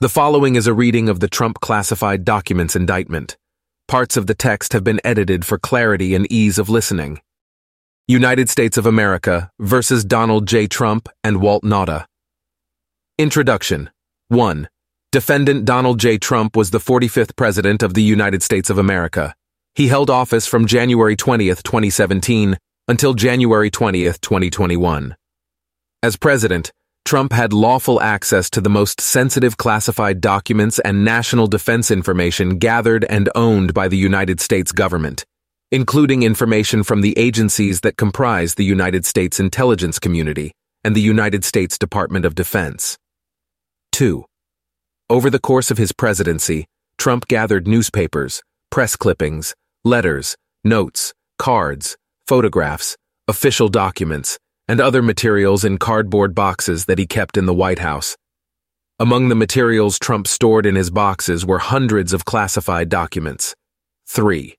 The following is a reading of the Trump classified documents indictment. Parts of the text have been edited for clarity and ease of listening. United States of America versus Donald J. Trump and Walt Nauta. Introduction 1. Defendant Donald J. Trump was the 45th President of the United States of America. He held office from January 20, 2017 until January 20, 2021. As President, Trump had lawful access to the most sensitive classified documents and national defense information gathered and owned by the United States government, including information from the agencies that comprise the United States intelligence community and the United States Department of Defense. 2. Over the course of his presidency, Trump gathered newspapers, press clippings, letters, notes, cards, photographs, official documents, and other materials in cardboard boxes that he kept in the White House. Among the materials Trump stored in his boxes were hundreds of classified documents. 3.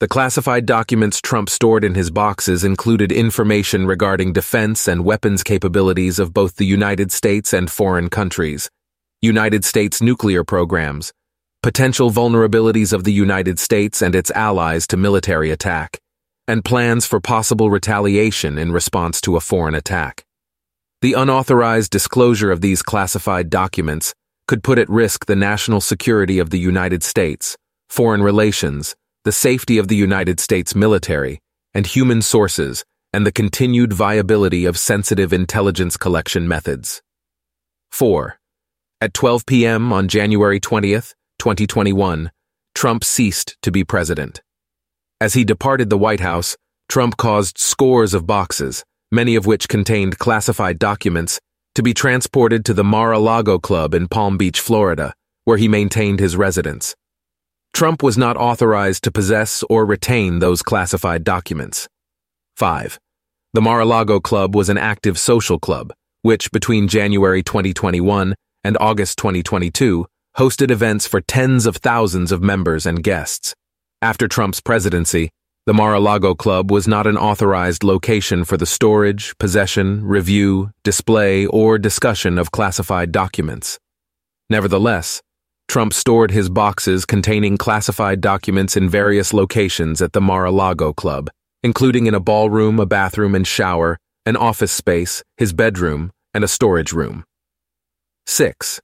The classified documents Trump stored in his boxes included information regarding defense and weapons capabilities of both the United States and foreign countries, United States nuclear programs, potential vulnerabilities of the United States and its allies to military attack, and plans for possible retaliation in response to a foreign attack. The unauthorized disclosure of these classified documents could put at risk the national security of the United States, foreign relations, the safety of the United States military, and human sources, and the continued viability of sensitive intelligence collection methods. 4. At 12 p.m. on January 20th, 2021, Trump ceased to be president. As he departed the White House, Trump caused scores of boxes, many of which contained classified documents, to be transported to the Mar-a-Lago Club in Palm Beach, Florida, where he maintained his residence. Trump was not authorized to possess or retain those classified documents. 5. The Mar-a-Lago Club was an active social club, which between January 2021 and August 2022 hosted events for tens of thousands of members and guests. After Trump's presidency, the Mar-a-Lago Club was not an authorized location for the storage, possession, review, display, or discussion of classified documents. Nevertheless, Trump stored his boxes containing classified documents in various locations at the Mar-a-Lago Club, including in a ballroom, a bathroom and shower, an office space, his bedroom, and a storage room. 6.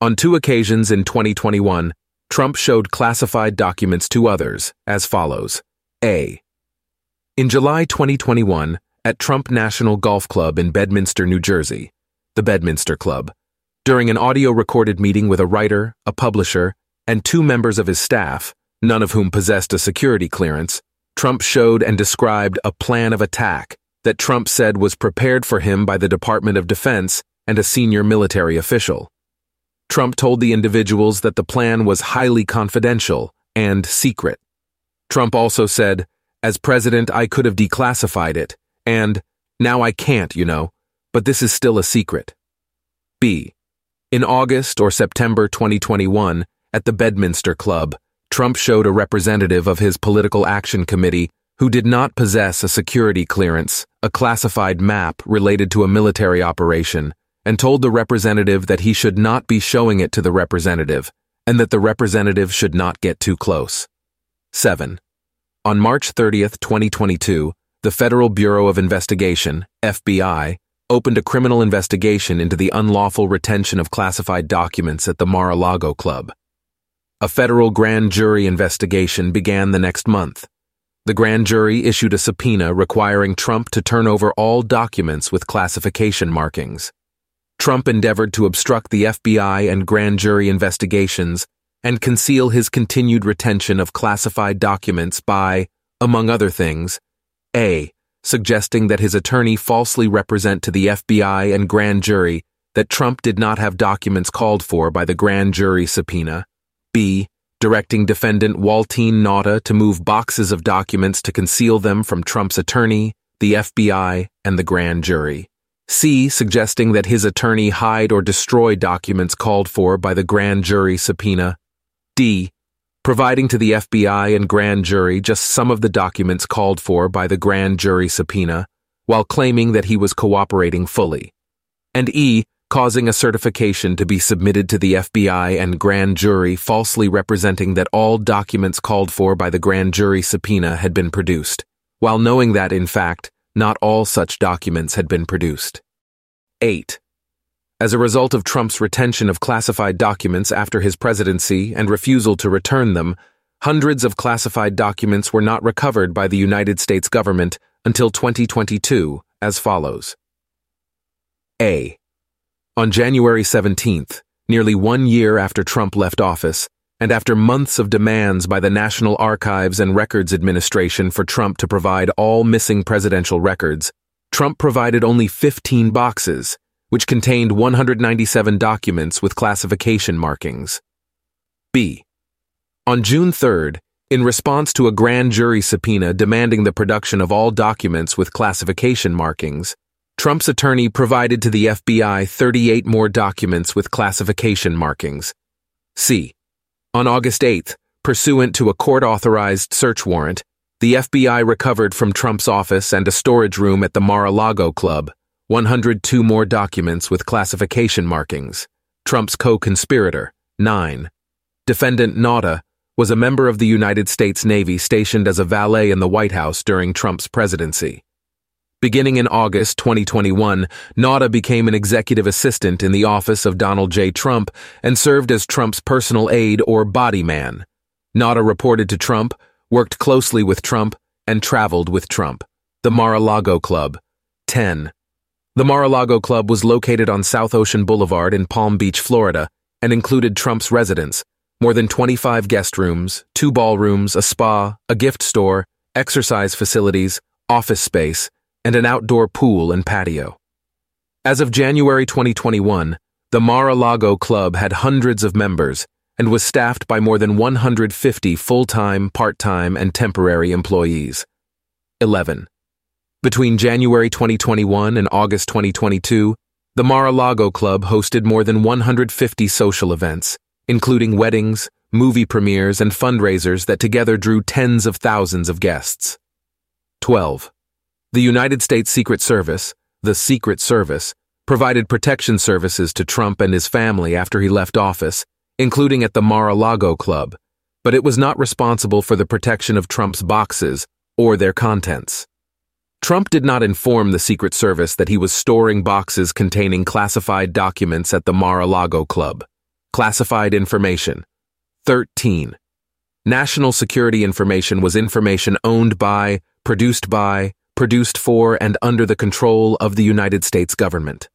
On two occasions in 2021, Trump showed classified documents to others as follows. A. In July 2021, at Trump National Golf Club in Bedminster, New Jersey, the Bedminster Club, during an audio recorded meeting with a writer, a publisher, and two members of his staff, none of whom possessed a security clearance, Trump showed and described a plan of attack that Trump said was prepared for him by the Department of Defense and a senior military official. Trump told the individuals that the plan was highly confidential and secret. Trump also said, As president, I could have declassified it, and now I can't, you know, but this is still a secret. B. In August or September 2021, at the Bedminster Club, Trump showed a representative of his political action committee who did not possess a security clearance, a classified map related to a military operation, and told the representative that he should not be showing it to the representative and that the representative should not get too close. 7. On March 30, 2022, the Federal Bureau of Investigation, FBI, opened a criminal investigation into the unlawful retention of classified documents at the Mar-a-Lago Club. A federal grand jury investigation began the next month. The grand jury issued a subpoena requiring Trump to turn over all documents with classification markings. Trump endeavored to obstruct the FBI and grand jury investigations and conceal his continued retention of classified documents by, among other things, A. Suggesting that his attorney falsely represent to the FBI and grand jury that Trump did not have documents called for by the grand jury subpoena, B. Directing defendant Waltine Nauta to move boxes of documents to conceal them from Trump's attorney, the FBI, and the grand jury. C. Suggesting that his attorney hide or destroy documents called for by the grand jury subpoena. D. Providing to the FBI and grand jury just some of the documents called for by the grand jury subpoena, while claiming that he was cooperating fully. And E. causing a certification to be submitted to the FBI and grand jury falsely representing that all documents called for by the grand jury subpoena had been produced, while knowing that, in fact, not all such documents had been produced. 8. As a result of Trump's retention of classified documents after his presidency and refusal to return them, hundreds of classified documents were not recovered by the United States government until 2022 as follows. A. On January 17th, nearly one year after Trump left office, and after months of demands by the National Archives and Records Administration for Trump to provide all missing presidential records, Trump provided only 15 boxes, which contained 197 documents with classification markings. B. On June 3rd, in response to a grand jury subpoena demanding the production of all documents with classification markings, Trump's attorney provided to the FBI 38 more documents with classification markings. C. On August 8th, pursuant to a court-authorized search warrant, the FBI recovered from Trump's office and a storage room at the Mar-a-Lago Club 102 more documents with classification markings. Trump's co-conspirator, 9. Defendant Nauta was a member of the United States Navy stationed as a valet in the White House during Trump's presidency. Beginning in August 2021, Nauta became an executive assistant in the office of Donald J. Trump and served as Trump's personal aide or body man. Nauta reported to Trump, worked closely with Trump, and traveled with Trump. The Mar-a-Lago Club. 10. The Mar-a-Lago Club was located on South Ocean Boulevard in Palm Beach, Florida, and included Trump's residence, more than 25 guest rooms, two ballrooms, a spa, a gift store, exercise facilities, office space, and an outdoor pool and patio. As of January 2021, the Mar-a-Lago Club had hundreds of members and was staffed by more than 150 full-time, part-time, and temporary employees. 11. Between January 2021 and August 2022, the Mar-a-Lago Club hosted more than 150 social events, including weddings, movie premieres, and fundraisers that together drew tens of thousands of guests. 12. The United States Secret Service, the Secret Service, provided protection services to Trump and his family after he left office, including at the Mar-a-Lago Club, but it was not responsible for the protection of Trump's boxes or their contents. Trump did not inform the Secret Service that he was storing boxes containing classified documents at the Mar-a-Lago Club. Classified information. 13. National security information was information owned by, produced by, produced for and under the control of the United States government.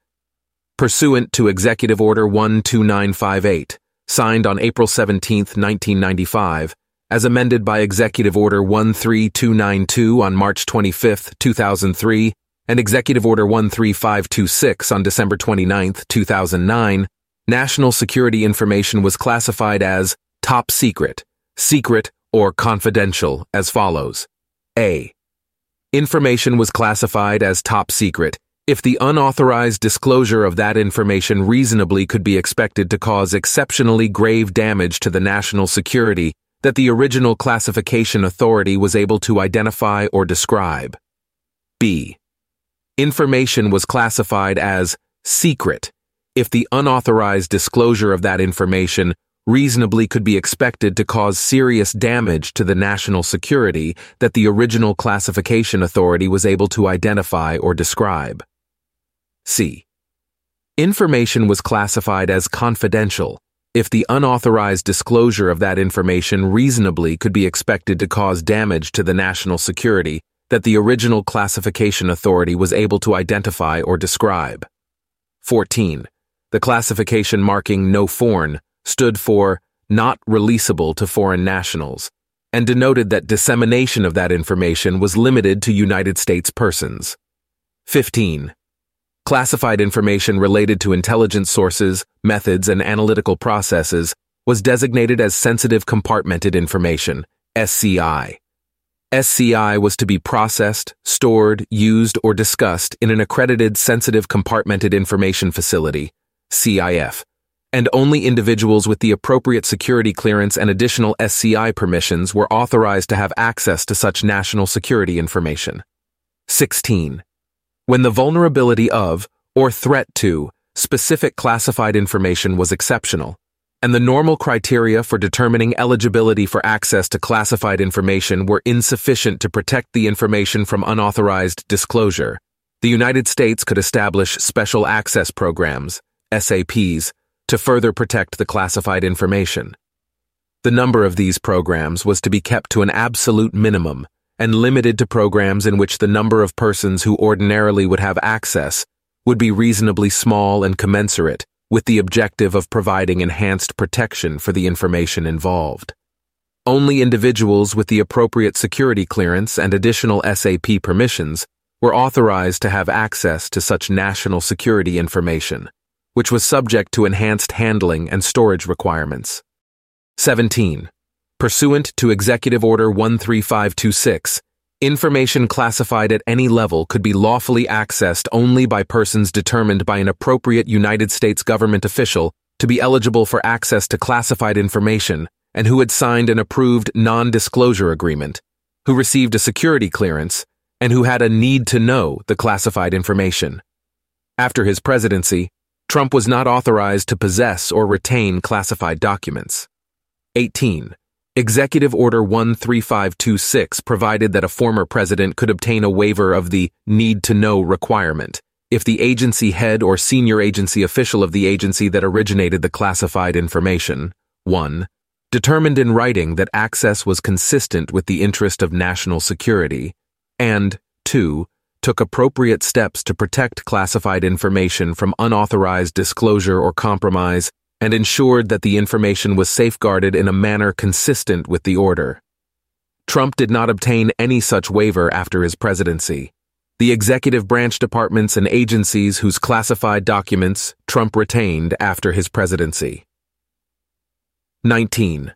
Pursuant to Executive Order 12958, signed on April 17, 1995, as amended by Executive Order 13292 on March 25, 2003, and Executive Order 13526 on December 29, 2009, national security information was classified as top secret, secret, or confidential as follows. A. Information was classified as top secret if the unauthorized disclosure of that information reasonably could be expected to cause exceptionally grave damage to the national security that the original classification authority was able to identify or describe. B. Information was classified as secret if the unauthorized disclosure of that information reasonably could be expected to cause serious damage to the national security that the original classification authority was able to identify or describe. C. Information was classified as confidential if the unauthorized disclosure of that information reasonably could be expected to cause damage to the national security that the original classification authority was able to identify or describe. 14. The classification marking no foreign stood for not releasable to foreign nationals and denoted that dissemination of that information was limited to United States persons. 15. Classified information related to intelligence sources, methods, and analytical processes was designated as sensitive compartmented information, SCI. SCI was to be processed, stored, used, or discussed in an accredited sensitive compartmented information facility, SCIF, and only individuals with the appropriate security clearance and additional SCI permissions were authorized to have access to such national security information. 16. When the vulnerability of, or threat to, specific classified information was exceptional, and the normal criteria for determining eligibility for access to classified information were insufficient to protect the information from unauthorized disclosure, the United States could establish Special Access Programs, SAPs, to further protect the classified information. The number of these programs was to be kept to an absolute minimum and limited to programs in which the number of persons who ordinarily would have access would be reasonably small and commensurate with the objective of providing enhanced protection for the information involved. Only individuals with the appropriate security clearance and additional SAP permissions were authorized to have access to such national security information, which was subject to enhanced handling and storage requirements. 17. Pursuant to Executive Order 13526, information classified at any level could be lawfully accessed only by persons determined by an appropriate United States government official to be eligible for access to classified information and who had signed an approved non-disclosure agreement, who received a security clearance, and who had a need to know the classified information. After his presidency, Trump was not authorized to possess or retain classified documents. 18. Executive Order 13526 provided that a former president could obtain a waiver of the need to know requirement if the agency head or senior agency official of the agency that originated the classified information, 1. determined in writing that access was consistent with the interest of national security, and 2. Took appropriate steps to protect classified information from unauthorized disclosure or compromise and ensured that the information was safeguarded in a manner consistent with the order. Trump did not obtain any such waiver after his presidency. The executive branch departments and agencies whose classified documents Trump retained after his presidency. 19.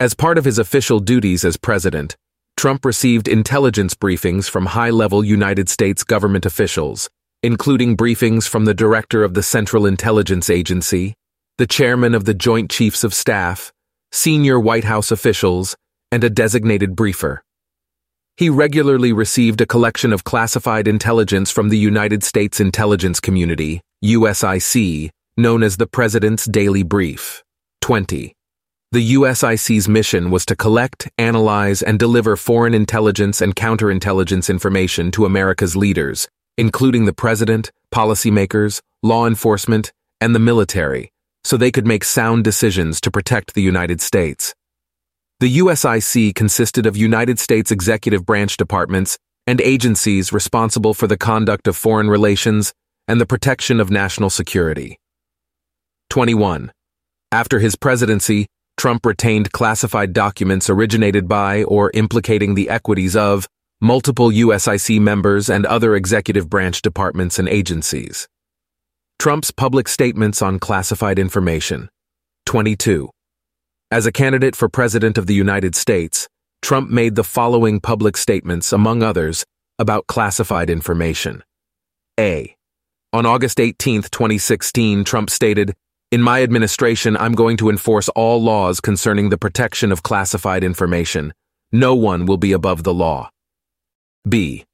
As part of his official duties as president, Trump received intelligence briefings from high-level United States government officials, including briefings from the director of the Central Intelligence Agency, the chairman of the Joint Chiefs of Staff, senior White House officials, and a designated briefer. He regularly received a collection of classified intelligence from the United States intelligence community, USIC, known as the President's Daily Brief. 20. The USIC's mission was to collect, analyze, and deliver foreign intelligence and counterintelligence information to America's leaders, including the president, policymakers, law enforcement, and the military, so they could make sound decisions to protect the United States. The USIC consisted of United States executive branch departments and agencies responsible for the conduct of foreign relations and the protection of national security. 21. After his presidency, Trump retained classified documents originated by or implicating the equities of multiple USIC members and other executive branch departments and agencies. Trump's public statements on classified information. 22. As a candidate for President of the United States, Trump made the following public statements, among others, about classified information. A. On August 18, 2016, Trump stated, in my administration, I'm going to enforce all laws concerning the protection of classified information. No one will be above the law. B.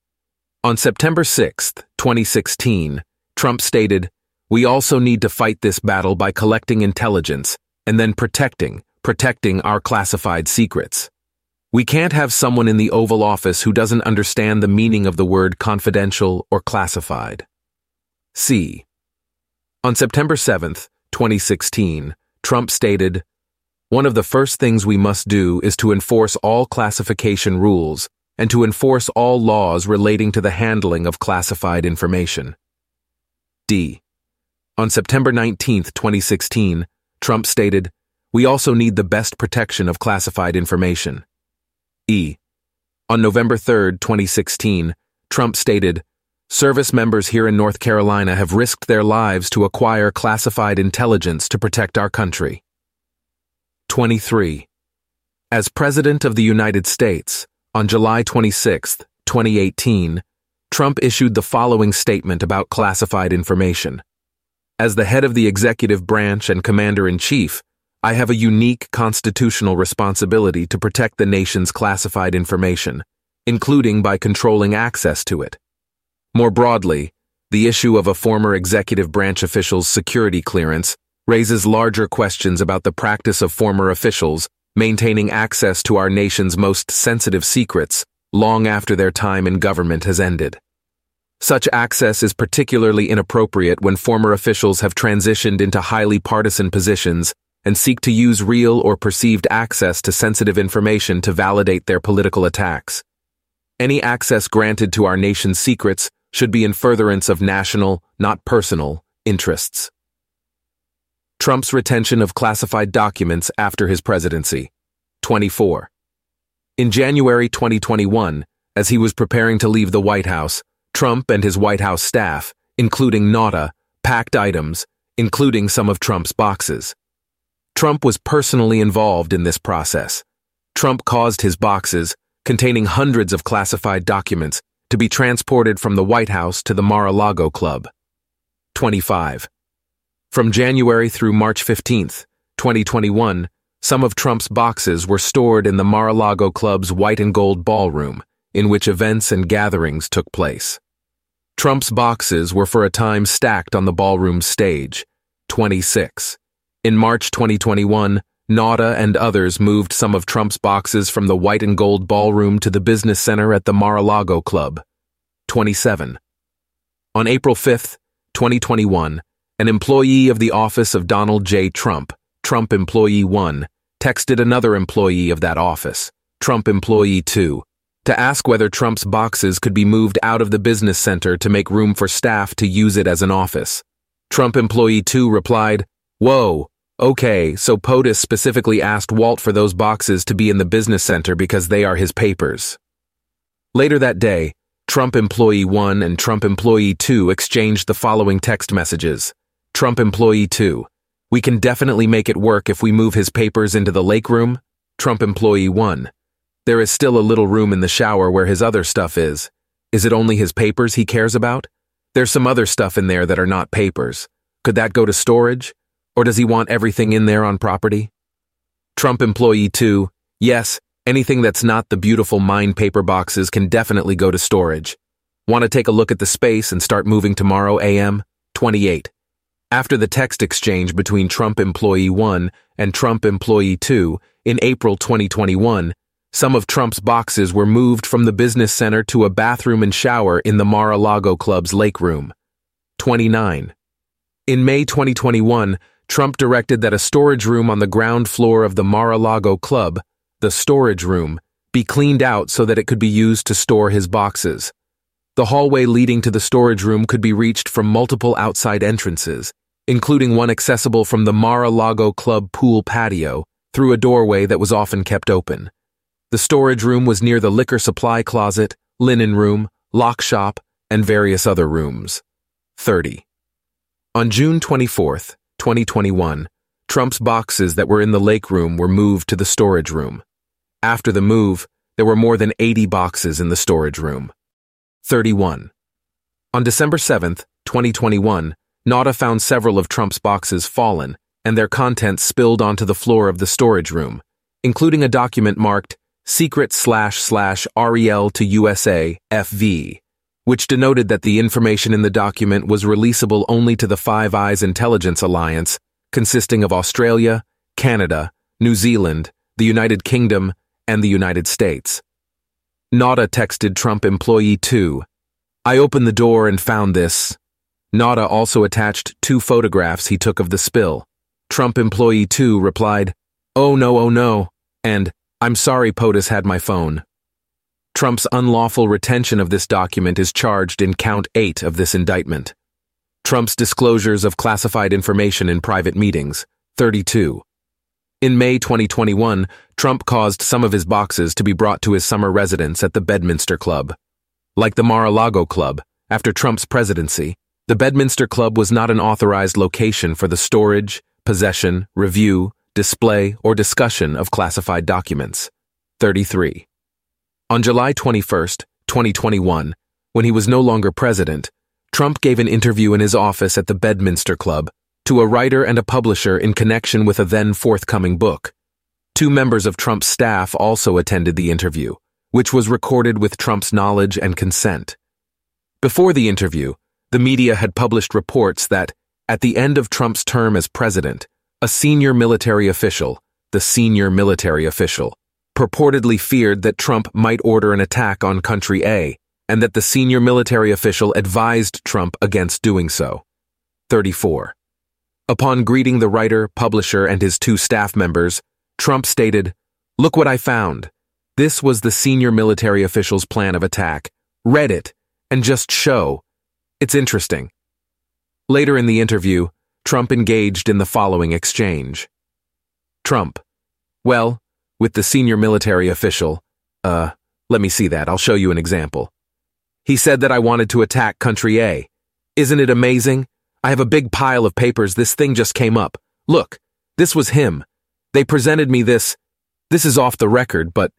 On September 6, 2016, Trump stated, We also need to fight this battle by collecting intelligence and then protecting, protecting our classified secrets. We can't have someone in the Oval Office who doesn't understand the meaning of the word confidential or classified. C. On September 7th, 2016, Trump stated, One of the first things we must do is to enforce all classification rules and to enforce all laws relating to the handling of classified information. D. On September 19, 2016, Trump stated, We also need the best protection of classified information. E. On November 3, 2016, Trump stated, Service members here in North Carolina have risked their lives to acquire classified intelligence to protect our country. 23. As President of the United States, on July 26, 2018, Trump issued the following statement about classified information. As the head of the executive branch and commander in chief, I have a unique constitutional responsibility to protect the nation's classified information, including by controlling access to it. More broadly, the issue of a former executive branch official's security clearance raises larger questions about the practice of former officials maintaining access to our nation's most sensitive secrets long after their time in government has ended. Such access is particularly inappropriate when former officials have transitioned into highly partisan positions and seek to use real or perceived access to sensitive information to validate their political attacks. Any access granted to our nation's secrets should be in furtherance of national, not personal, interests. Trump's retention of classified documents after his presidency. 24. In January 2021, as he was preparing to leave the White House, Trump and his White House staff, including Nauta, packed items, including some of Trump's boxes. Trump was personally involved in this process. Trump caused his boxes, containing hundreds of classified documents, to be transported from the White House to the Mar-a-Lago Club. 25. From January through March 15, 2021, some of Trump's boxes were stored in the Mar-a-Lago Club's white and gold ballroom, in which events and gatherings took place. Trump's boxes were for a time stacked on the ballroom stage. 26. In March 2021, Nauta and others moved some of Trump's boxes from the white and gold ballroom to the business center at the Mar-a-Lago Club. 27. On April 5, 2021, an employee of the office of Donald J. Trump, Trump Employee 1, texted another employee of that office, Trump Employee 2, to ask whether Trump's boxes could be moved out of the business center to make room for staff to use it as an office. Trump Employee 2 replied, Whoa, Okay, so POTUS specifically asked Walt for those boxes to be in the business center because they are his papers. Later that day, Trump Employee 1 and Trump Employee 2 exchanged the following text messages. Trump Employee 2, we can definitely make it work if we move his papers into the lake room. Trump Employee 1, there is still a little room in the shower where his other stuff is. Is it only his papers he cares about? There's some other stuff in there that are not papers. Could that go to storage? Or does he want everything in there on property? Trump employee 2, yes, anything that's not the beautiful mine paper boxes can definitely go to storage. Want to take a look at the space and start moving tomorrow AM? 28. After the text exchange between Trump employee 1 and Trump employee 2 in April 2021, some of Trump's boxes were moved from the business center to a bathroom and shower in the Mar-a-Lago Club's lake room. 29. In May 2021, Trump directed that a storage room on the ground floor of the Mar-a-Lago Club, the storage room, be cleaned out so that it could be used to store his boxes. The hallway leading to the storage room could be reached from multiple outside entrances, including one accessible from the Mar-a-Lago Club pool patio through a doorway that was often kept open. The storage room was near the liquor supply closet, linen room, lock shop, and various other rooms. 30. On June 24th, 2021, Trump's boxes that were in the lake room were moved to the storage room. After the move, there were more than 80 boxes in the storage room. 31. On December 7, 2021, Nauta found several of Trump's boxes fallen and their contents spilled onto the floor of the storage room, including a document marked secret slash slash REL to USA FV which denoted that the information in the document was releasable only to the Five Eyes Intelligence Alliance, consisting of Australia, Canada, New Zealand, the United Kingdom, and the United States. Nauta texted Trump employee 2. I opened the door and found this. Nauta also attached two photographs he took of the spill. Trump employee 2 replied, Oh no, oh no, and I'm sorry POTUS had my phone. Trump's unlawful retention of this document is charged in count 8 of this indictment. Trump's disclosures of classified information in private meetings, 32. In May 2021, Trump caused some of his boxes to be brought to his summer residence at the Bedminster Club. Like the Mar-a-Lago Club, after Trump's presidency, the Bedminster Club was not an authorized location for the storage, possession, review, display, or discussion of classified documents. 33. On July 21, 2021, when he was no longer president, Trump gave an interview in his office at the Bedminster Club to a writer and a publisher in connection with a then forthcoming book. Two members of Trump's staff also attended the interview, which was recorded with Trump's knowledge and consent. Before the interview, the media had published reports that, at the end of Trump's term as president, a senior military official, the senior military official, purportedly feared that Trump might order an attack on Country A, and that the senior military official advised Trump against doing so. 34. Upon greeting the writer, publisher, and his two staff members, Trump stated, Look what I found. This was the senior military official's plan of attack. Read it, and just show. It's interesting. Later in the interview, Trump engaged in the following exchange. Trump. Well, with the senior military official, uh, let me see that, I'll show you an example. He said that I wanted to attack Country A. Isn't it amazing? I have a big pile of papers, this thing just came up. Look, this was him. They presented me this. This is off the record, but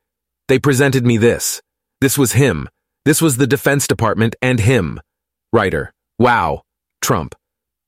they presented me this. This was him. This was the Defense Department and him. Writer. Wow. Trump.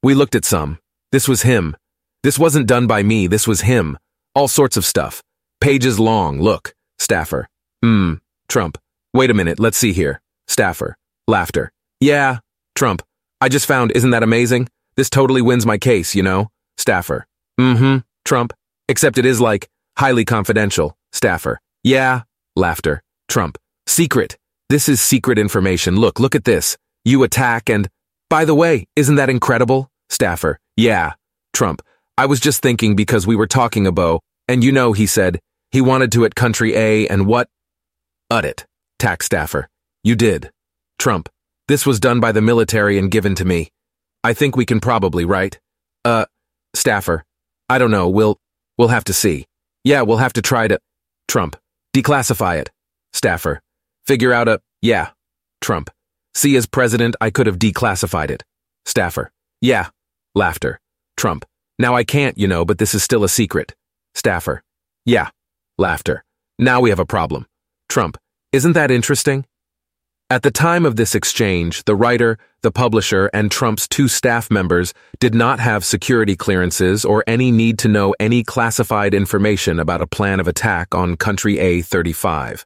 We looked at some. This was him. This wasn't done by me, this was him. All sorts of stuff. Pages long, look. Staffer. Hmm. Trump. Wait a minute, let's see here. Staffer. Laughter. Yeah. Trump. I just found, isn't that amazing? This totally wins my case, you know? Staffer. Mm-hmm. Trump. Except it is like, highly confidential. Staffer. Yeah. Laughter. Trump. Secret. This is secret information. Look, look at this. You attack and, by the way, isn't that incredible? Staffer. Yeah. Trump. I was just thinking because we were talking about, and you know, he said, he wanted to at country A and what? Ut it. Tax staffer. You did. Trump. This was done by the military and given to me. I think we can probably, right? Uh, staffer. I don't know, we'll, we'll have to see. Yeah, we'll have to try to, Trump. Declassify it. Staffer. Figure out a, yeah. Trump. See, as president, I could have declassified it. Staffer. Yeah. Laughter. Trump. Now I can't, you know, but this is still a secret. Staffer. Yeah. Laughter. Now we have a problem. Trump. Isn't that interesting? At the time of this exchange, the writer, the publisher, and Trump's two staff members did not have security clearances or any need to know any classified information about a plan of attack on Country A35.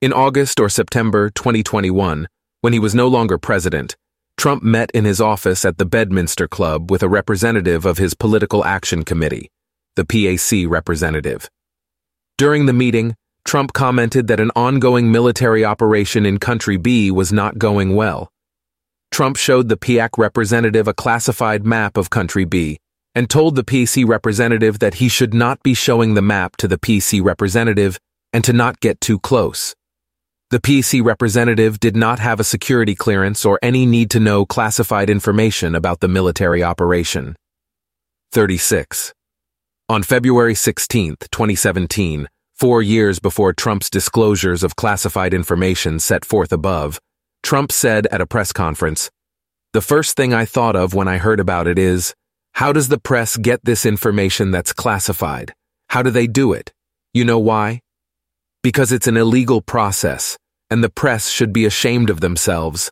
In August or September 2021, when he was no longer president, Trump met in his office at the Bedminster Club with a representative of his Political Action Committee, the PAC representative. During the meeting, Trump commented that an ongoing military operation in Country B was not going well. Trump showed the PAC representative a classified map of Country B and told the PC representative that he should not be showing the map to the PC representative and to not get too close. The PC representative did not have a security clearance or any need to know classified information about the military operation. 36. On February 16, 2017, Four years before Trump's disclosures of classified information set forth above, Trump said at a press conference, The first thing I thought of when I heard about it is, how does the press get this information that's classified? How do they do it? You know why? Because it's an illegal process, and the press should be ashamed of themselves.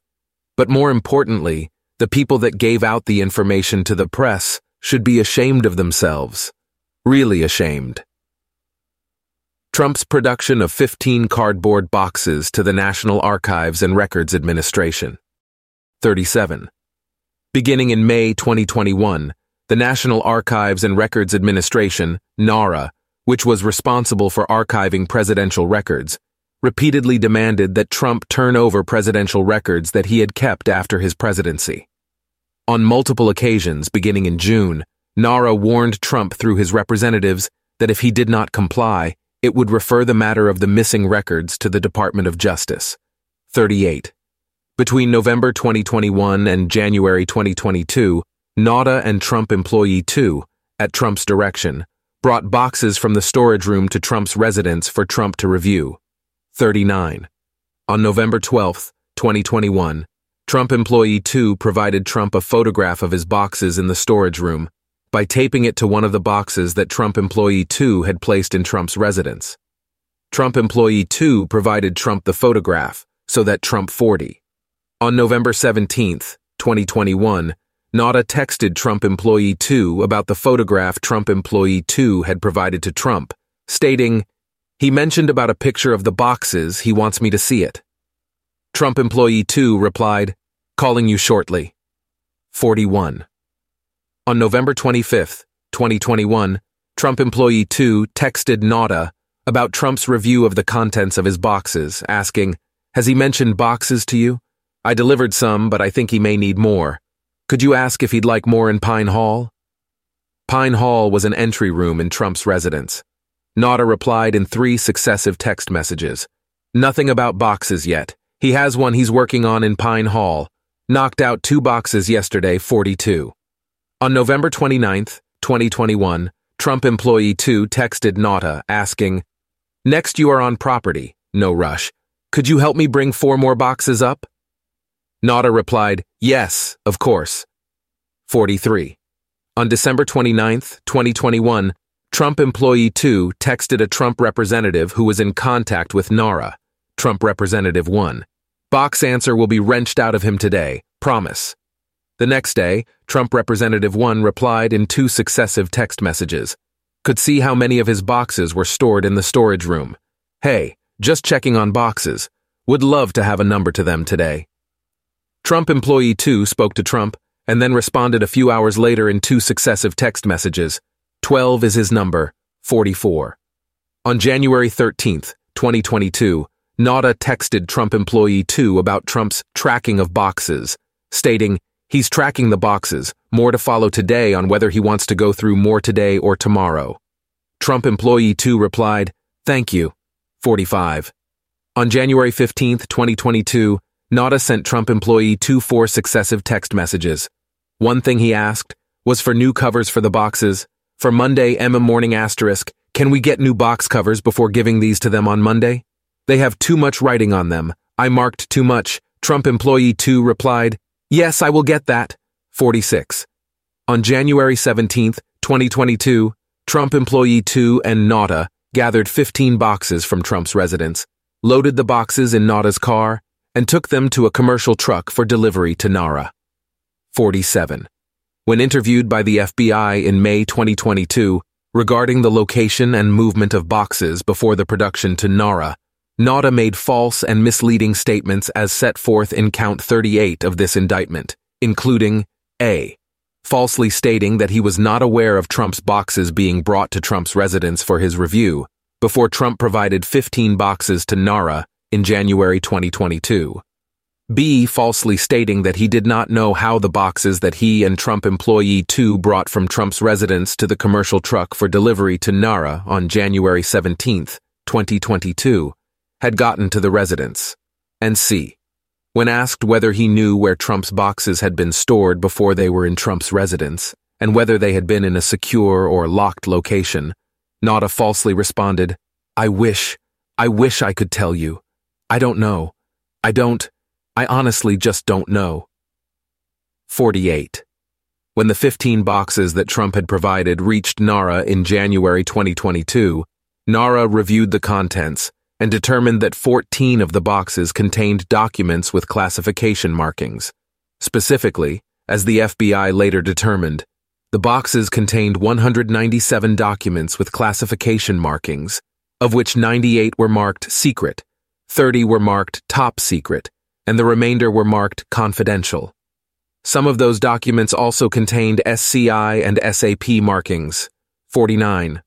But more importantly, the people that gave out the information to the press should be ashamed of themselves. Really ashamed. Trump's production of 15 cardboard boxes to the National Archives and Records Administration. 37. Beginning in May 2021, the National Archives and Records Administration, NARA, which was responsible for archiving presidential records, repeatedly demanded that Trump turn over presidential records that he had kept after his presidency. On multiple occasions, beginning in June, NARA warned Trump through his representatives that if he did not comply, it would refer the matter of the missing records to the Department of Justice. 38. Between November 2021 and January 2022, NARA and Trump Employee 2, at Trump's direction, brought boxes from the storage room to Trump's residence for Trump to review. 39. On November 12, 2021, Trump Employee 2 provided Trump a photograph of his boxes in the storage room by taping it to one of the boxes that Trump Employee 2 had placed in Trump's residence. Trump Employee 2 provided Trump the photograph, so that Trump 40. On November 17, 2021, NARA texted Trump Employee 2 about the photograph Trump Employee 2 had provided to Trump, stating, He mentioned about a picture of the boxes, he wants me to see it. Trump Employee 2 replied, Calling you shortly. 41. On November 25, 2021, Trump employee 2 texted Nauta about Trump's review of the contents of his boxes, asking, Has he mentioned boxes to you? I delivered some, but I think he may need more. Could you ask if he'd like more in Pine Hall? Pine Hall was an entry room in Trump's residence. Nauta replied in three successive text messages. Nothing about boxes yet. He has one he's working on in Pine Hall. Knocked out two boxes yesterday, 42. On November 29, 2021, Trump employee 2 texted Nauta asking, Next you are on property, no rush. Could you help me bring four more boxes up? Nauta replied, Yes, of course. 43. On December 29, 2021, Trump employee 2 texted a Trump representative who was in contact with Nara, Trump representative 1. Box answer will be wrenched out of him today, promise. The next day, Trump representative 1 replied in two successive text messages could see how many of his boxes were stored in the storage room. Hey, just checking on boxes. Would love to have a number to them today. Trump employee 2 spoke to Trump and then responded a few hours later in two successive text messages. 12 is his number, 44. On January 13, 2022, Nauta texted Trump employee 2 about Trump's tracking of boxes, stating, He's tracking the boxes, more to follow today on whether he wants to go through more today or tomorrow. Trump employee 2 replied, Thank you. 45. On January 15, 2022, Nauta sent Trump employee 2 four successive text messages. One thing he asked was for new covers for the boxes. For Monday, Emma Morning Asterisk, can we get new box covers before giving these to them on Monday? They have too much writing on them. I marked too much. Trump employee 2 replied, Yes, I will get that. 46. On January 17, 2022, Trump employee 2 and Nauta gathered 15 boxes from Trump's residence, loaded the boxes in Nauta's car, and took them to a commercial truck for delivery to Nara. 47. When interviewed by the FBI in May 2022 regarding the location and movement of boxes before the production to Nara, Nauta made false and misleading statements as set forth in count 38 of this indictment, including A. Falsely stating that he was not aware of Trump's boxes being brought to Trump's residence for his review, before Trump provided 15 boxes to Nara in January 2022. B. Falsely stating that he did not know how the boxes that he and Trump employee 2 brought from Trump's residence to the commercial truck for delivery to Nara on January 17, 2022 had gotten to the residence, and C. When asked whether he knew where Trump's boxes had been stored before they were in Trump's residence, and whether they had been in a secure or locked location, Nauta falsely responded, I wish, I wish I could tell you. I don't know. I don't, I honestly just don't know. 48. When the 15 boxes that Trump had provided reached NARA in January 2022, NARA reviewed the contents and determined that 14 of the boxes contained documents with classification markings. Specifically, as the FBI later determined, the boxes contained 197 documents with classification markings, of which 98 were marked secret, 30 were marked top secret, and the remainder were marked confidential. Some of those documents also contained SCI and SAP markings. 49.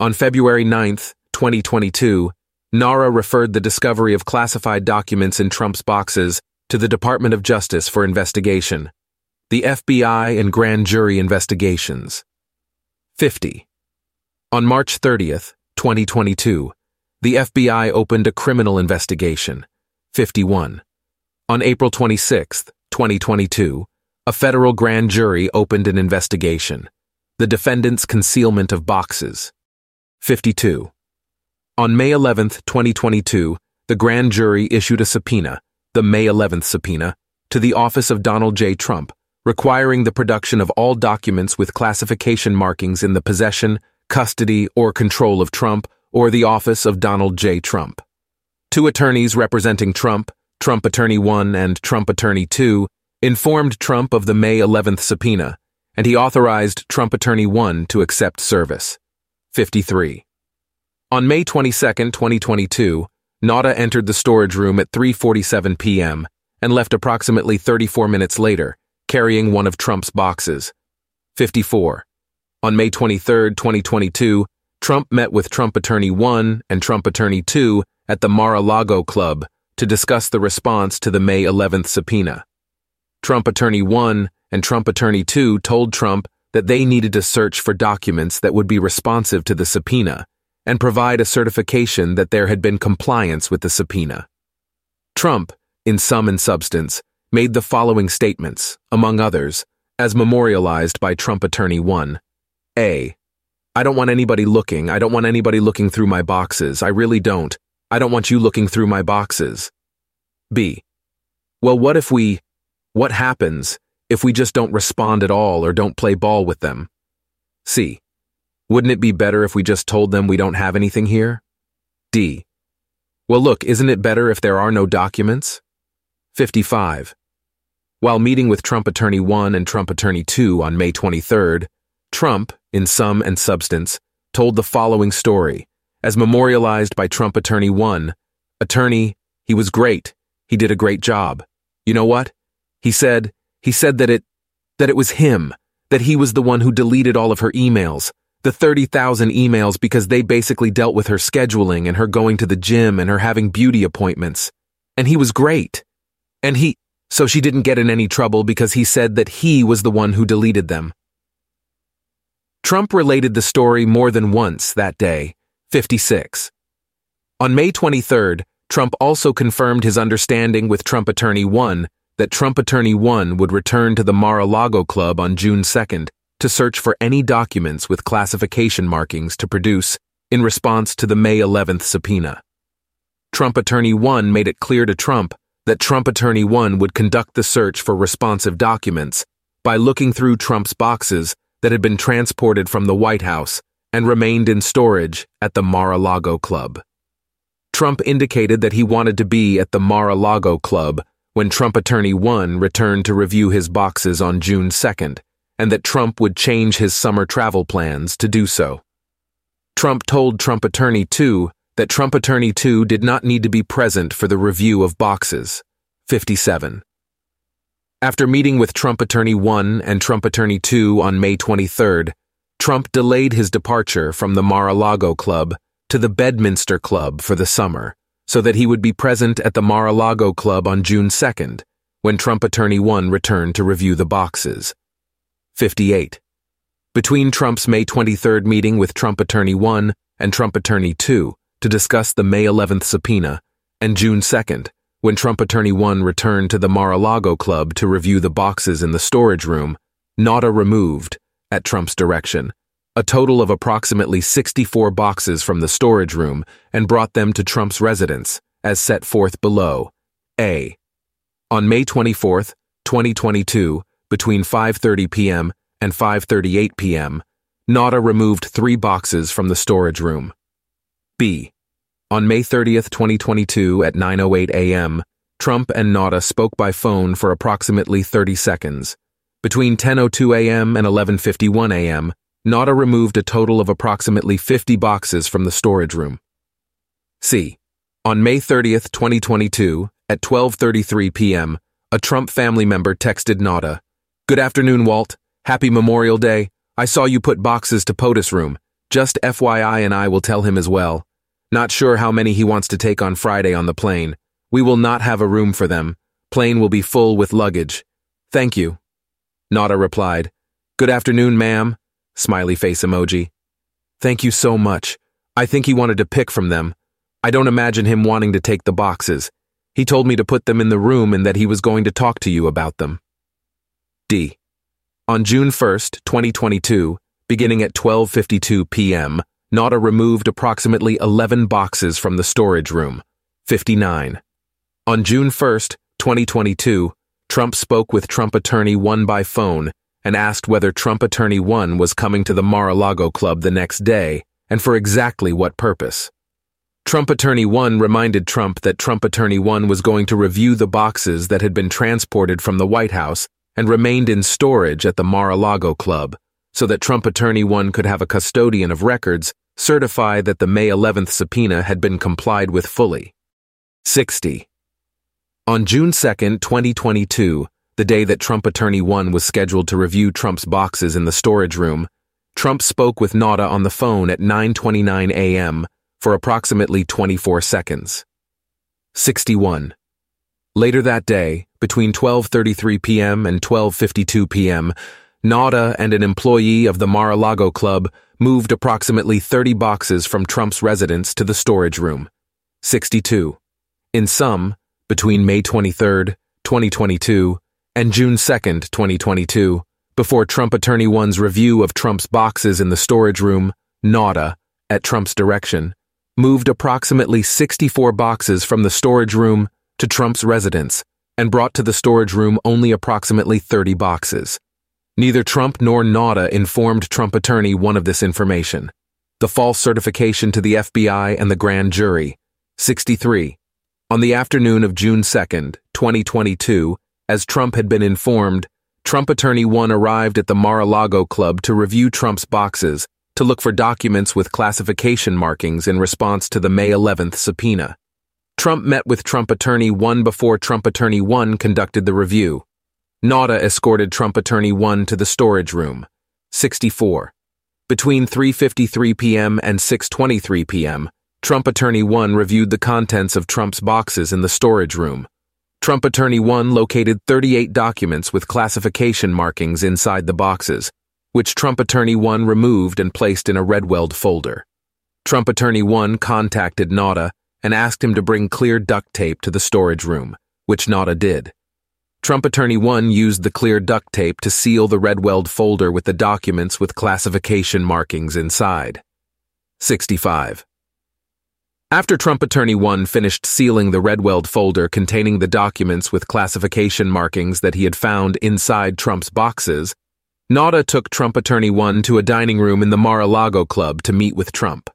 On February 9, 2022, NARA referred the discovery of classified documents in Trump's boxes to the Department of Justice for investigation, the FBI and grand jury investigations. 50. On March 30th, 2022, the FBI opened a criminal investigation. 51. On April 26, 2022, a federal grand jury opened an investigation. The defendant's concealment of boxes. 52. On May 11, 2022, the grand jury issued a subpoena, the May 11th subpoena, to the office of Donald J. Trump, requiring the production of all documents with classification markings in the possession, custody, or control of Trump or the office of Donald J. Trump. Two attorneys representing Trump, Trump Attorney 1 and Trump Attorney 2, informed Trump of the May 11th subpoena, and he authorized Trump Attorney 1 to accept service. 53. On May 22, 2022, Nauta entered the storage room at 3.47 p.m. and left approximately 34 minutes later, carrying one of Trump's boxes. 54. On May 23, 2022, Trump met with Trump Attorney 1 and Trump Attorney 2 at the Mar-a-Lago Club to discuss the response to the May 11th subpoena. Trump Attorney 1 and Trump Attorney 2 told Trump that they needed to search for documents that would be responsive to the subpoena and provide a certification that there had been compliance with the subpoena. Trump, in sum and substance, made the following statements, among others, as memorialized by Trump Attorney 1. A. I don't want anybody looking. I don't want anybody looking through my boxes. I really don't. I don't want you looking through my boxes. B. Well, what if we. What happens if we just don't respond at all or don't play ball with them? C. Wouldn't it be better if we just told them we don't have anything here? D. Well, look, isn't it better if there are no documents? 55. While meeting with Trump Attorney 1 and Trump Attorney 2 on May 23rd, Trump, in sum and substance, told the following story, as memorialized by Trump Attorney 1. Attorney, he was great. He did a great job. You know what? He said, he said that it, that it was him, that he was the one who deleted all of her emails, the 30,000 emails because they basically dealt with her scheduling and her going to the gym and her having beauty appointments. And he was great. And he, so she didn't get in any trouble because he said that he was the one who deleted them. Trump related the story more than once that day, 56. On May 23rd, Trump also confirmed his understanding with Trump Attorney 1 that Trump Attorney 1 would return to the Mar-a-Lago Club on June 2nd to search for any documents with classification markings to produce in response to the May 11th subpoena. Trump Attorney 1 made it clear to Trump that Trump Attorney 1 would conduct the search for responsive documents by looking through Trump's boxes that had been transported from the White House and remained in storage at the Mar-a-Lago Club. Trump indicated that he wanted to be at the Mar-a-Lago Club when Trump Attorney 1 returned to review his boxes on June 2nd, and that Trump would change his summer travel plans to do so. Trump told Trump Attorney 2 that Trump Attorney 2 did not need to be present for the review of boxes. 57. After meeting with Trump Attorney 1 and Trump Attorney 2 on May 23rd, Trump delayed his departure from the Mar-a-Lago Club to the Bedminster Club for the summer so that he would be present at the Mar-a-Lago Club on June 2nd, when Trump Attorney 1 returned to review the boxes. 58. Between Trump's May 23rd meeting with Trump Attorney 1 and Trump Attorney 2 to discuss the May 11th subpoena, and June 2nd, when Trump Attorney 1 returned to the Mar-a-Lago Club to review the boxes in the storage room, Nauta removed, at Trump's direction, a total of approximately 64 boxes from the storage room and brought them to Trump's residence, as set forth below. A. On May 24, 2022, between 5.30 p.m. and 5.38 p.m., Nauta removed three boxes from the storage room. B. On May 30, 2022, at 9.08 a.m., Trump and Nauta spoke by phone for approximately 30 seconds. Between 10.02 a.m. and 11.51 a.m., Nauta removed a total of approximately 50 boxes from the storage room. C. On May 30, 2022, at 12.33 p.m., a Trump family member texted Nauta, Good afternoon, Walt. Happy Memorial Day. I saw you put boxes to POTUS room. Just FYI and I will tell him as well. Not sure how many he wants to take on Friday on the plane. We will not have a room for them. Plane will be full with luggage. Thank you. Nauta replied, Good afternoon, ma'am. Smiley face emoji. Thank you so much. I think he wanted to pick from them. I don't imagine him wanting to take the boxes. He told me to put them in the room and that he was going to talk to you about them. D. On June 1st, 2022, beginning at 12.52 p.m., Nauta removed approximately 11 boxes from the storage room, 59. On June 1, 2022, Trump spoke with Trump Attorney 1 by phone and asked whether Trump Attorney 1 was coming to the Mar-a-Lago Club the next day and for exactly what purpose. Trump Attorney 1 reminded Trump that Trump Attorney 1 was going to review the boxes that had been transported from the White House and remained in storage at the Mar-a-Lago Club so that Trump Attorney 1 could have a custodian of records certify that the May 11th subpoena had been complied with fully. 60. On June 2, 2022, the day that Trump Attorney 1 was scheduled to review Trump's boxes in the storage room, Trump spoke with Nauta on the phone at 9.29 a.m. for approximately 24 seconds. 61. Later that day, between 12.33 p.m. and 12.52 p.m., Nauta and an employee of the Mar-a-Lago Club moved approximately 30 boxes from Trump's residence to the storage room. 62. In sum, between May 23, 2022, and June 2, 2022, before Trump Attorney 1's review of Trump's boxes in the storage room, Nauta, at Trump's direction, moved approximately 64 boxes from the storage room to Trump's residence and brought to the storage room only approximately 30 boxes. Neither Trump nor Nauta informed Trump attorney one of this information. The false certification to the FBI and the grand jury. 63. On the afternoon of June 2, 2022, as Trump had been informed, Trump attorney 1 arrived at the Mar-a-Lago Club to review Trump's boxes to look for documents with classification markings in response to the May 11th subpoena. Trump met with Trump attorney 1 before Trump attorney 1 conducted the review. Nauta escorted Trump Attorney 1 to the storage room. 64. Between 3.53 p.m. and 6.23 p.m., Trump Attorney 1 reviewed the contents of Trump's boxes in the storage room. Trump Attorney 1 located 38 documents with classification markings inside the boxes, which Trump Attorney 1 removed and placed in a Redweld folder. Trump Attorney 1 contacted Nauta and asked him to bring clear duct tape to the storage room, which Nauta did. Trump Attorney 1 used the clear duct tape to seal the Redweld folder with the documents with classification markings inside. 65. After Trump Attorney 1 finished sealing the Redweld folder containing the documents with classification markings that he had found inside Trump's boxes, Nauta took Trump Attorney 1 to a dining room in the Mar-a-Lago Club to meet with Trump.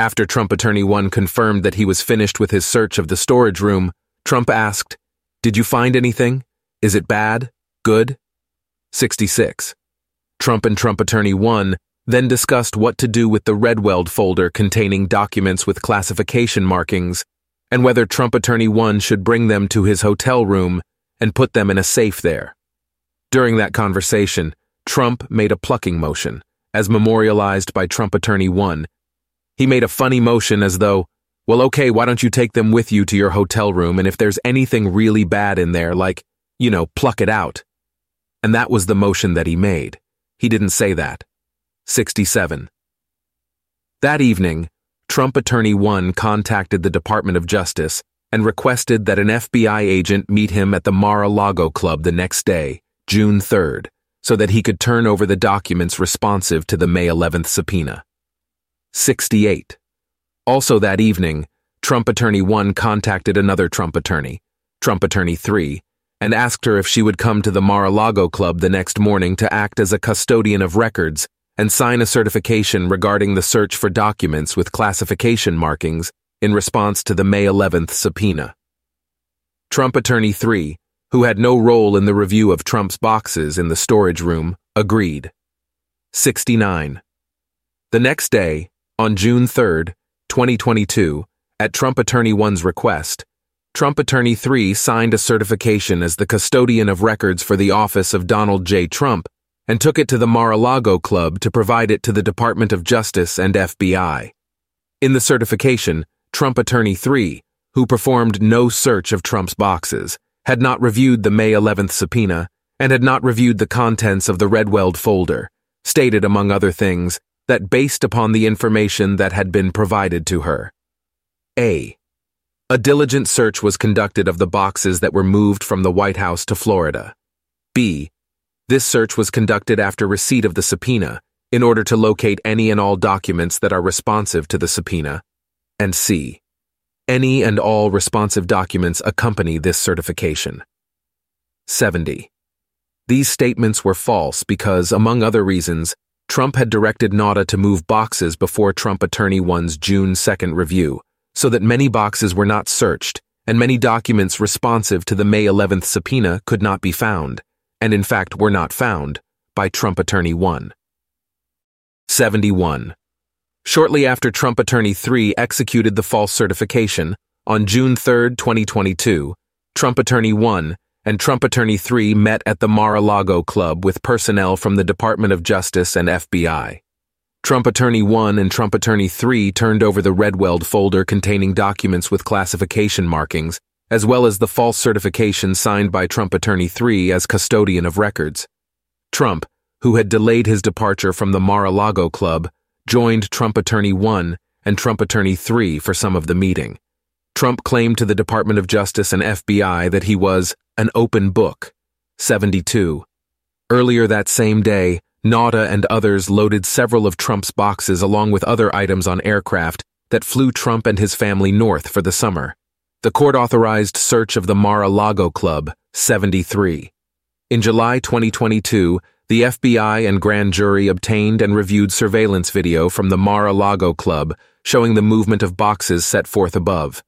After Trump Attorney 1 confirmed that he was finished with his search of the storage room, Trump asked, did you find anything? Is it bad? Good? 66. Trump and Trump Attorney 1 then discussed what to do with the Redweld folder containing documents with classification markings and whether Trump Attorney 1 should bring them to his hotel room and put them in a safe there. During that conversation, Trump made a plucking motion, as memorialized by Trump Attorney 1. He made a funny motion as though, well, okay, why don't you take them with you to your hotel room and if there's anything really bad in there, like, you know, pluck it out. And that was the motion that he made. He didn't say that. 67. That evening, Trump Attorney 1 contacted the Department of Justice and requested that an FBI agent meet him at the Mar-a-Lago Club the next day, June 3rd, so that he could turn over the documents responsive to the May 11th subpoena. 68. Also that evening, Trump Attorney 1 contacted another Trump attorney, Trump Attorney 3, and asked her if she would come to the Mar-a-Lago Club the next morning to act as a custodian of records and sign a certification regarding the search for documents with classification markings in response to the May 11th subpoena. Trump Attorney 3, who had no role in the review of Trump's boxes in the storage room, agreed. 69. The next day, on June 3, 2022, at Trump Attorney 1's request, Trump Attorney 3 signed a certification as the custodian of records for the office of Donald J. Trump and took it to the Mar-a-Lago Club to provide it to the Department of Justice and FBI. In the certification, Trump Attorney 3, who performed no search of Trump's boxes, had not reviewed the May 11th subpoena and had not reviewed the contents of the Redweld folder, stated, among other things, that based upon the information that had been provided to her. A. A diligent search was conducted of the boxes that were moved from the White House to Florida. B. This search was conducted after receipt of the subpoena in order to locate any and all documents that are responsive to the subpoena. And C. Any and all responsive documents accompany this certification. 70. These statements were false because, among other reasons, Trump had directed Nauta to move boxes before Trump Attorney 1's June 2nd review, so that many boxes were not searched, and many documents responsive to the May 11th subpoena could not be found, and in fact were not found, by Trump Attorney 1. 71. Shortly after Trump Attorney 3 executed the false certification, on June 3, 2022, Trump Attorney 1, and Trump Attorney 3 met at the Mar-a-Lago Club with personnel from the Department of Justice and FBI. Trump Attorney 1 and Trump Attorney 3 turned over the Redweld folder containing documents with classification markings, as well as the false certification signed by Trump Attorney 3 as custodian of records. Trump, who had delayed his departure from the Mar-a-Lago Club, joined Trump Attorney 1 and Trump Attorney 3 for some of the meeting. Trump claimed to the Department of Justice and FBI that he was an open book. 72. Earlier that same day, Nauta and others loaded several of Trump's boxes along with other items on aircraft that flew Trump and his family north for the summer. The court-authorized search of the Mar-a-Lago Club, 73. In July 2022, the FBI and grand jury obtained and reviewed surveillance video from the Mar-a-Lago Club showing the movement of boxes set forth above.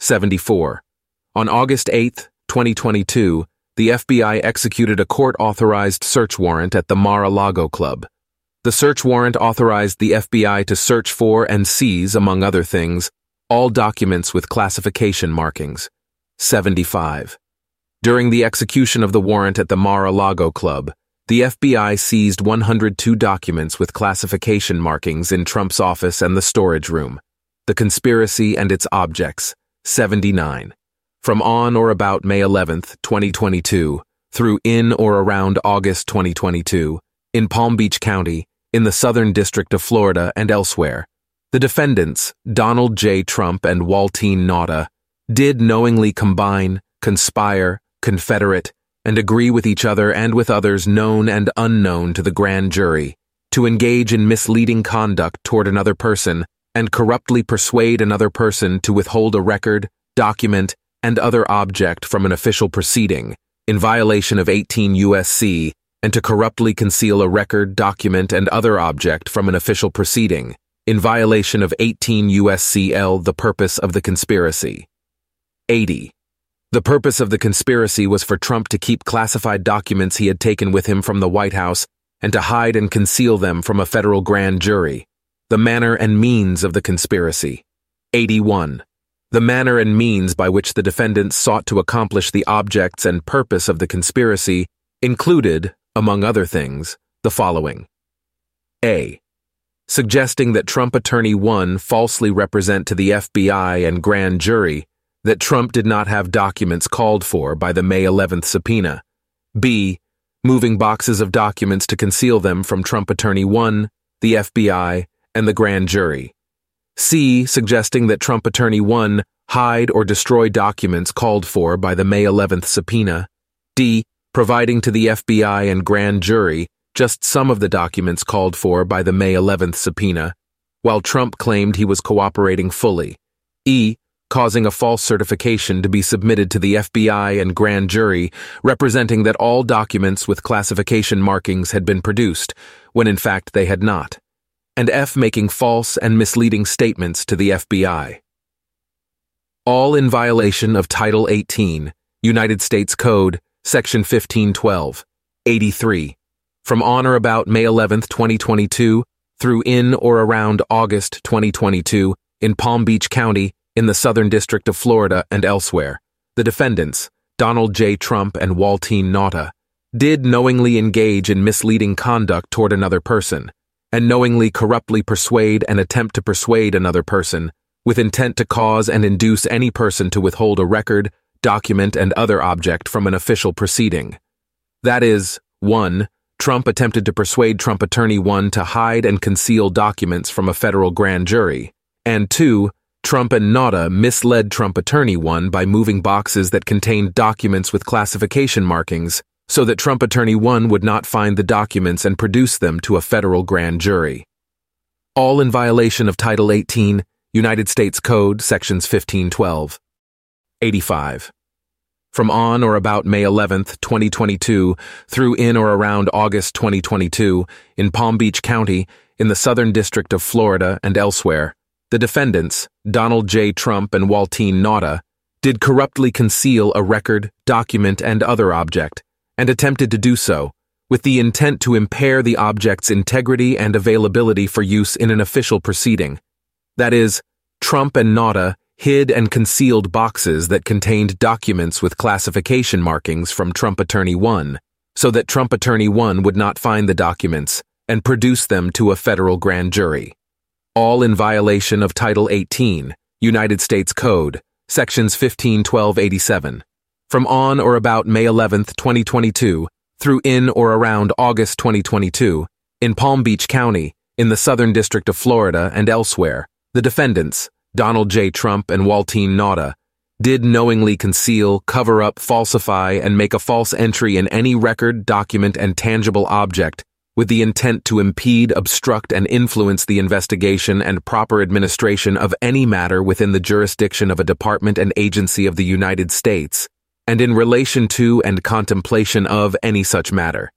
74. On August 8, 2022, the FBI executed a court-authorized search warrant at the Mar-a-Lago Club. The search warrant authorized the FBI to search for and seize, among other things, all documents with classification markings. 75. During the execution of the warrant at the Mar-a-Lago Club, the FBI seized 102 documents with classification markings in Trump's office and the storage room. The conspiracy and its objects. 79 from on or about May 11, 2022, through in or around August 2022, in Palm Beach County, in the Southern District of Florida and elsewhere, the defendants, Donald J. Trump and Waltine Nauta, did knowingly combine, conspire, confederate, and agree with each other and with others known and unknown to the grand jury to engage in misleading conduct toward another person and corruptly persuade another person to withhold a record, document, and other object from an official proceeding in violation of 18 U.S.C. and to corruptly conceal a record, document, and other object from an official proceeding in violation of 18 U.S.C. L. The purpose of the conspiracy. 80. The purpose of the conspiracy was for Trump to keep classified documents he had taken with him from the White House and to hide and conceal them from a federal grand jury. The manner and means of the conspiracy. 81 the manner and means by which the defendants sought to accomplish the objects and purpose of the conspiracy included, among other things, the following. A. Suggesting that Trump Attorney 1 falsely represent to the FBI and grand jury that Trump did not have documents called for by the May 11th subpoena. B. Moving boxes of documents to conceal them from Trump Attorney 1, the FBI, and the grand jury. C. Suggesting that Trump Attorney 1 hide or destroy documents called for by the May 11th subpoena. D. Providing to the FBI and grand jury just some of the documents called for by the May 11th subpoena, while Trump claimed he was cooperating fully. E. Causing a false certification to be submitted to the FBI and grand jury representing that all documents with classification markings had been produced, when in fact they had not and F making false and misleading statements to the FBI. All in violation of Title 18, United States Code, Section 1512, 83, from on or about May 11, 2022, through in or around August 2022, in Palm Beach County, in the Southern District of Florida and elsewhere, the defendants, Donald J. Trump and Waltine Nauta, did knowingly engage in misleading conduct toward another person, and knowingly corruptly persuade and attempt to persuade another person, with intent to cause and induce any person to withhold a record, document, and other object from an official proceeding. That is, 1. Trump attempted to persuade Trump Attorney 1 to hide and conceal documents from a federal grand jury, and 2. Trump and Nauta misled Trump Attorney 1 by moving boxes that contained documents with classification markings so that Trump Attorney 1 would not find the documents and produce them to a federal grand jury. All in violation of Title 18, United States Code, Sections 1512. 85. From on or about May 11, 2022, through in or around August 2022, in Palm Beach County, in the Southern District of Florida and elsewhere, the defendants, Donald J. Trump and Waltine Nauta, did corruptly conceal a record, document, and other object, and attempted to do so, with the intent to impair the object's integrity and availability for use in an official proceeding. That is, Trump and Nauta hid and concealed boxes that contained documents with classification markings from Trump Attorney 1 so that Trump Attorney 1 would not find the documents and produce them to a federal grand jury. All in violation of Title 18, United States Code, Sections 151287. From on or about May 11, 2022, through in or around August 2022, in Palm Beach County, in the Southern District of Florida and elsewhere, the defendants, Donald J. Trump and Waltine Nauta, did knowingly conceal, cover up, falsify, and make a false entry in any record, document, and tangible object with the intent to impede, obstruct, and influence the investigation and proper administration of any matter within the jurisdiction of a department and agency of the United States, and in relation to and contemplation of any such matter.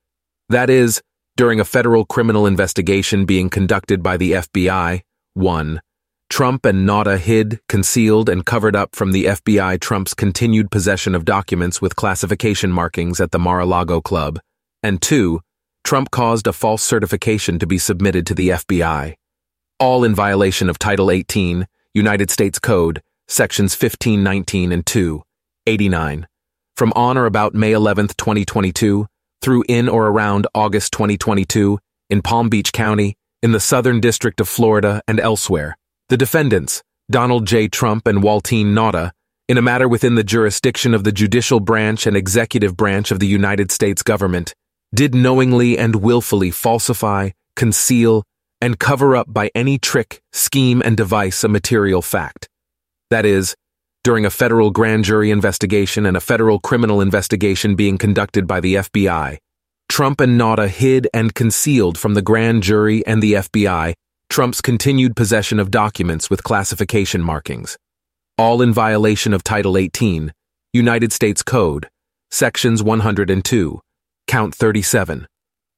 That is, during a federal criminal investigation being conducted by the FBI, 1. Trump and Nauta hid, concealed, and covered up from the FBI Trump's continued possession of documents with classification markings at the Mar-a-Lago Club, and 2. Trump caused a false certification to be submitted to the FBI. All in violation of Title 18, United States Code, Sections 1519 and 2, 89. From on or about May 11, 2022, through in or around August 2022, in Palm Beach County, in the Southern District of Florida, and elsewhere. The defendants, Donald J. Trump and Waltine Nauta, in a matter within the jurisdiction of the judicial branch and executive branch of the United States government, did knowingly and willfully falsify, conceal, and cover up by any trick, scheme, and device a material fact. That is, during a federal grand jury investigation and a federal criminal investigation being conducted by the FBI, Trump and Nauta hid and concealed from the grand jury and the FBI Trump's continued possession of documents with classification markings, all in violation of Title 18, United States Code, Sections 102, Count 37.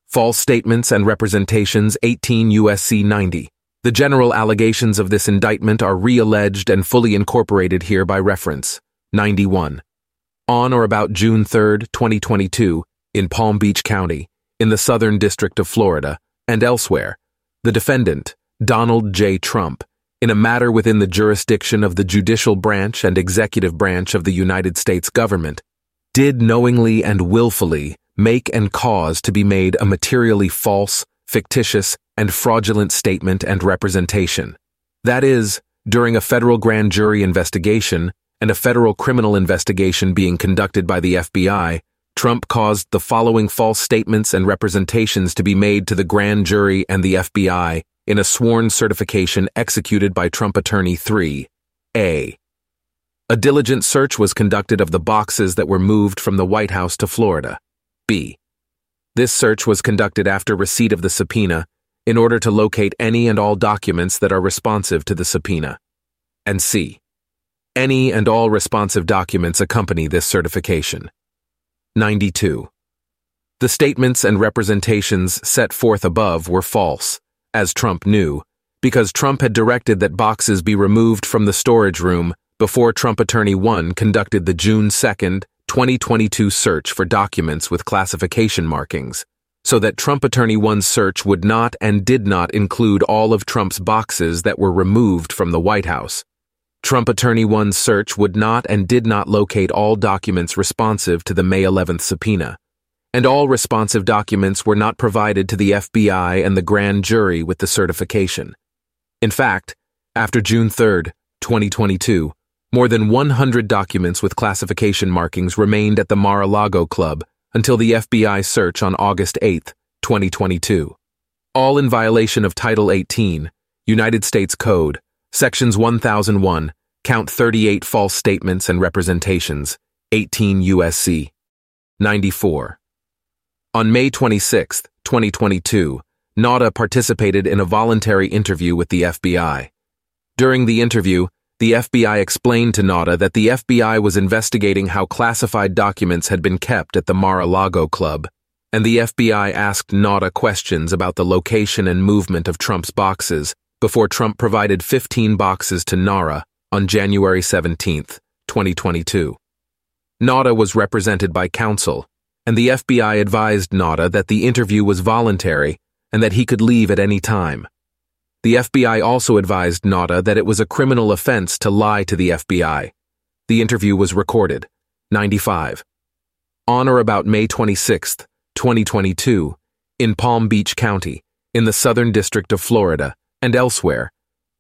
False statements and representations 18 U.S.C. 90. The general allegations of this indictment are re-alleged and fully incorporated here by reference. 91. On or about June 3, 2022, in Palm Beach County, in the Southern District of Florida, and elsewhere, the defendant, Donald J. Trump, in a matter within the jurisdiction of the judicial branch and executive branch of the United States government, did knowingly and willfully make and cause to be made a materially false, fictitious, and fraudulent statement and representation. That is, during a federal grand jury investigation and a federal criminal investigation being conducted by the FBI, Trump caused the following false statements and representations to be made to the grand jury and the FBI in a sworn certification executed by Trump Attorney 3. A. A diligent search was conducted of the boxes that were moved from the White House to Florida. B. This search was conducted after receipt of the subpoena in order to locate any and all documents that are responsive to the subpoena. And C. Any and all responsive documents accompany this certification. 92. The statements and representations set forth above were false, as Trump knew, because Trump had directed that boxes be removed from the storage room before Trump Attorney 1 conducted the June 2, 2022 search for documents with classification markings, so that Trump Attorney 1's search would not and did not include all of Trump's boxes that were removed from the White House. Trump Attorney 1's search would not and did not locate all documents responsive to the May 11th subpoena, and all responsive documents were not provided to the FBI and the grand jury with the certification. In fact, after June 3, 2022, more than 100 documents with classification markings remained at the Mar-a-Lago Club until the FBI search on August 8, 2022. All in violation of Title 18, United States Code, Sections 1001, Count 38 False Statements and Representations, 18 U.S.C. 94. On May 26, 2022, Nauta participated in a voluntary interview with the FBI. During the interview, the FBI explained to Nauta that the FBI was investigating how classified documents had been kept at the Mar-a-Lago Club, and the FBI asked Nauta questions about the location and movement of Trump's boxes before Trump provided 15 boxes to NARA on January 17, 2022. Nauta was represented by counsel, and the FBI advised Nauta that the interview was voluntary and that he could leave at any time. The FBI also advised Nauta that it was a criminal offense to lie to the FBI. The interview was recorded. 95. On or about May 26, 2022, in Palm Beach County, in the Southern District of Florida, and elsewhere,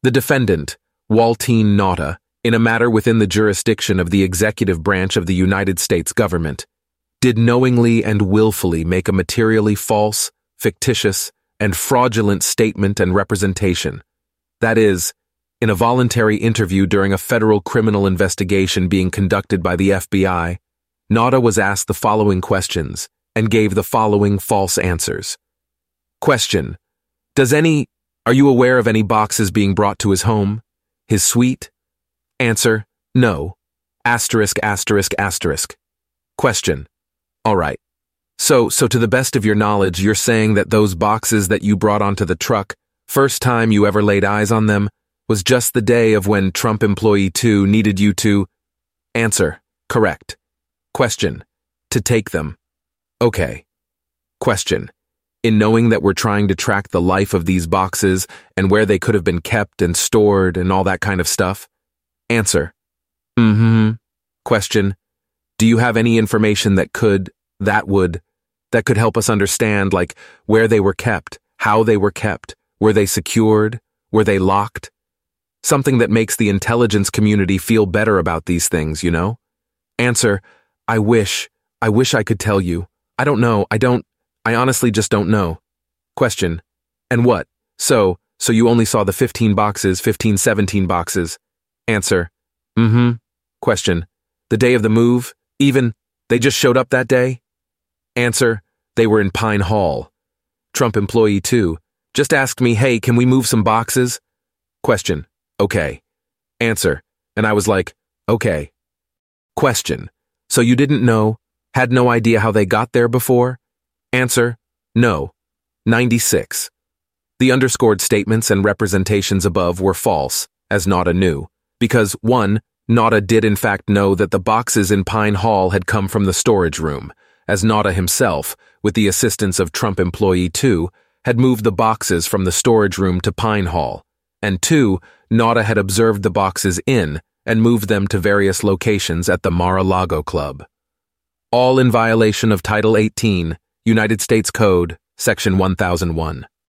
the defendant, Waltine Nauta, in a matter within the jurisdiction of the executive branch of the United States government, did knowingly and willfully make a materially false, fictitious, and fraudulent statement and representation. That is, in a voluntary interview during a federal criminal investigation being conducted by the FBI, Nauta was asked the following questions and gave the following false answers. Question. Does any, are you aware of any boxes being brought to his home? His suite? Answer. No. Asterisk, asterisk, asterisk. Question. All right. So, so to the best of your knowledge, you're saying that those boxes that you brought onto the truck, first time you ever laid eyes on them, was just the day of when Trump employee 2 needed you to answer. Correct. Question. To take them. Okay. Question. In knowing that we're trying to track the life of these boxes and where they could have been kept and stored and all that kind of stuff? Answer. Mm-hmm. Question. Do you have any information that could, that would, that could help us understand, like, where they were kept, how they were kept, were they secured, were they locked? Something that makes the intelligence community feel better about these things, you know? Answer, I wish, I wish I could tell you. I don't know, I don't, I honestly just don't know. Question, and what? So, so you only saw the 15 boxes, 15, 17 boxes. Answer, mm-hmm. Question, the day of the move, even, they just showed up that day? Answer, they were in Pine Hall. Trump employee 2 just asked me, hey, can we move some boxes? Question, okay. Answer, and I was like, okay. Question, so you didn't know, had no idea how they got there before? Answer, no. 96. The underscored statements and representations above were false, as Nauta knew, because 1. Nauta did in fact know that the boxes in Pine Hall had come from the storage room, as Nauta himself, with the assistance of Trump employee 2, had moved the boxes from the storage room to Pine Hall, and 2. Nauta had observed the boxes in and moved them to various locations at the Mar-a-Lago Club. All in violation of Title 18, United States Code, Section 1001.